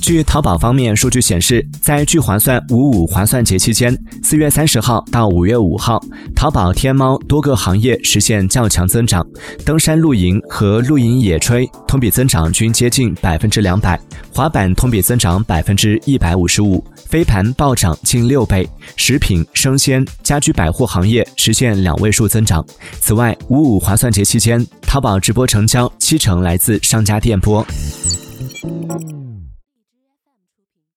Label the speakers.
Speaker 1: 据淘宝方面数据显示在聚划算五五划算节期间四月三十号到五月五号淘宝天猫多个行业实现较强增长登山露营和露营野炊同比增长均接近百分之两百滑板同比增长百分之一百五十五飞盘暴涨近六倍食品生鲜家居百货行业实现两位数增长。此外五五划算节期间淘宝直播成交七成来自商家电波。